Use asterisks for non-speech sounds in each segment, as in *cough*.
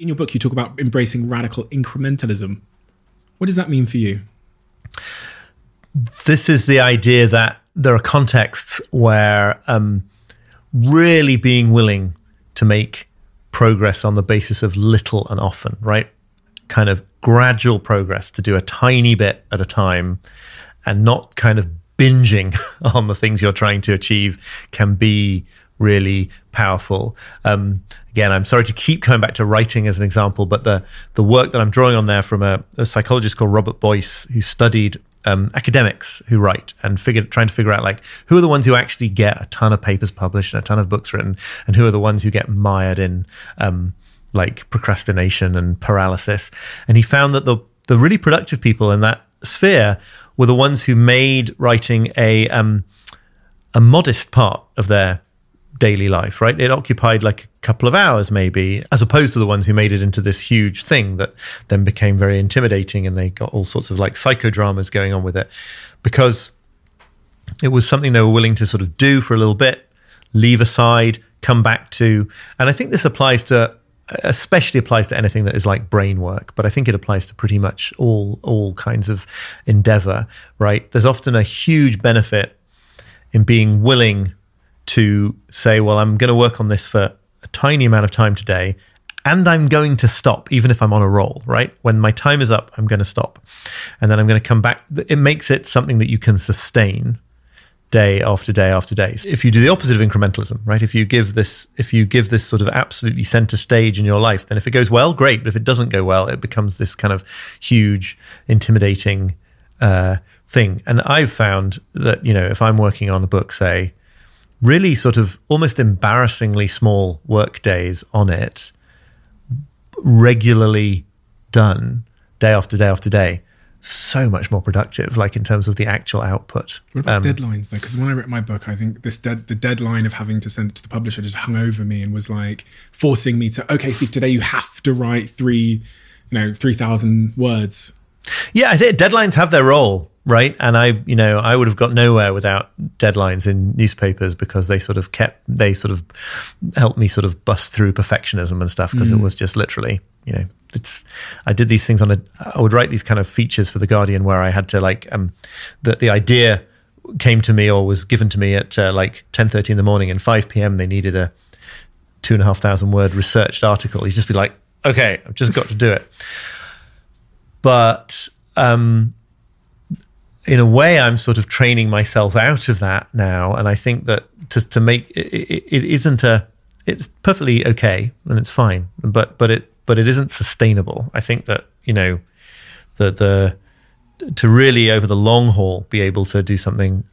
In your book, you talk about embracing radical incrementalism. What does that mean for you? This is the idea that there are contexts where um, really being willing to make progress on the basis of little and often, right? Kind of gradual progress to do a tiny bit at a time and not kind of binging *laughs* on the things you're trying to achieve can be really powerful. Um, again, I'm sorry to keep coming back to writing as an example, but the the work that I'm drawing on there from a, a psychologist called Robert Boice, who studied um, academics who write and figured trying to figure out like who are the ones who actually get a ton of papers published and a ton of books written, and who are the ones who get mired in um, like procrastination and paralysis. And he found that the the really productive people in that sphere were the ones who made writing a um, a modest part of their daily life, right? It occupied like a couple of hours, maybe, as opposed to the ones who made it into this huge thing that then became very intimidating and they got all sorts of like psychodramas going on with it because it was something they were willing to sort of do for a little bit, leave aside, come back to. And I think this applies to especially applies to anything that is like brain work, but I think it applies to pretty much all all kinds of endeavor, right? There's often a huge benefit in being willing to say, well, I'm going to work on this for a tiny amount of time today, and I'm going to stop, even if I'm on a roll, right? When my time is up, I'm going to stop. And then I'm going to come back. It makes it something that you can sustain day after day after day. If you do the opposite of incrementalism, right? If you give this, if you give this sort of absolutely center stage in your life, then if it goes well, great. But if it doesn't go well, it becomes this kind of huge, intimidating uh, thing. And I've found that you know, if I'm working on a book, say, really sort of almost embarrassingly small work days on it, regularly done day after day after day so much more productive, like in terms of the actual output. What about um, deadlines though? Because when I wrote my book, I think this dead the deadline of having to send it to the publisher just hung over me and was like forcing me to okay, Steve, today you have to write three, you know, three thousand words. Yeah, I think deadlines have their role, right? And I, you know, I would have got nowhere without deadlines in newspapers because they sort of kept, they sort of helped me sort of bust through perfectionism and stuff because mm. it was just literally, you know, it's I did these things on a I would write these kind of features for the Guardian where I had to like um the the idea came to me or was given to me at uh, like ten thirty in the morning and five p.m. they needed a two and a half thousand word researched article. You just be like, okay, I've just got to do it. But um, in a way, I'm sort of training myself out of that now, and I think that to to make it, it, it isn't a it's perfectly okay and it's fine, but but it but it isn't sustainable. I think that you know the the to really over the long haul be able to do something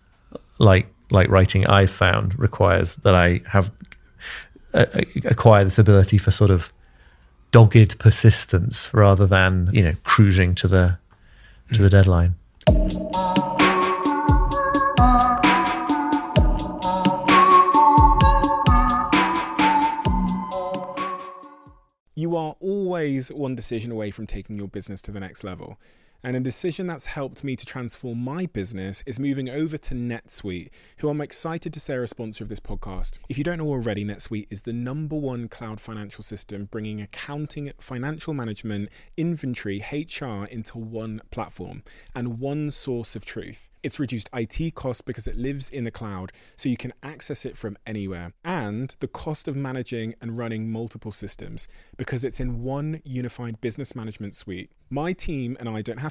like like writing I've found requires that I have uh, acquire this ability for sort of dogged persistence rather than you know cruising to the to the deadline. You are always one decision away from taking your business to the next level. And a decision that's helped me to transform my business is moving over to NetSuite, who I'm excited to say are a sponsor of this podcast. If you don't know already, NetSuite is the number one cloud financial system bringing accounting, financial management, inventory, HR into one platform and one source of truth. It's reduced IT costs because it lives in the cloud, so you can access it from anywhere. And the cost of managing and running multiple systems because it's in one unified business management suite. My team and I don't have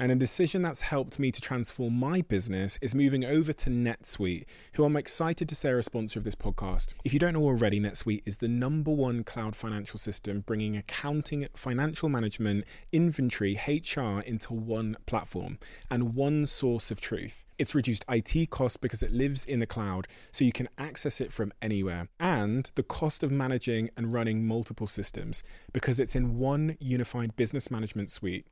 And a decision that's helped me to transform my business is moving over to NetSuite, who I'm excited to say are a sponsor of this podcast. If you don't know already, NetSuite is the number one cloud financial system bringing accounting, financial management, inventory, HR into one platform and one source of truth. It's reduced IT costs because it lives in the cloud, so you can access it from anywhere. And the cost of managing and running multiple systems because it's in one unified business management suite.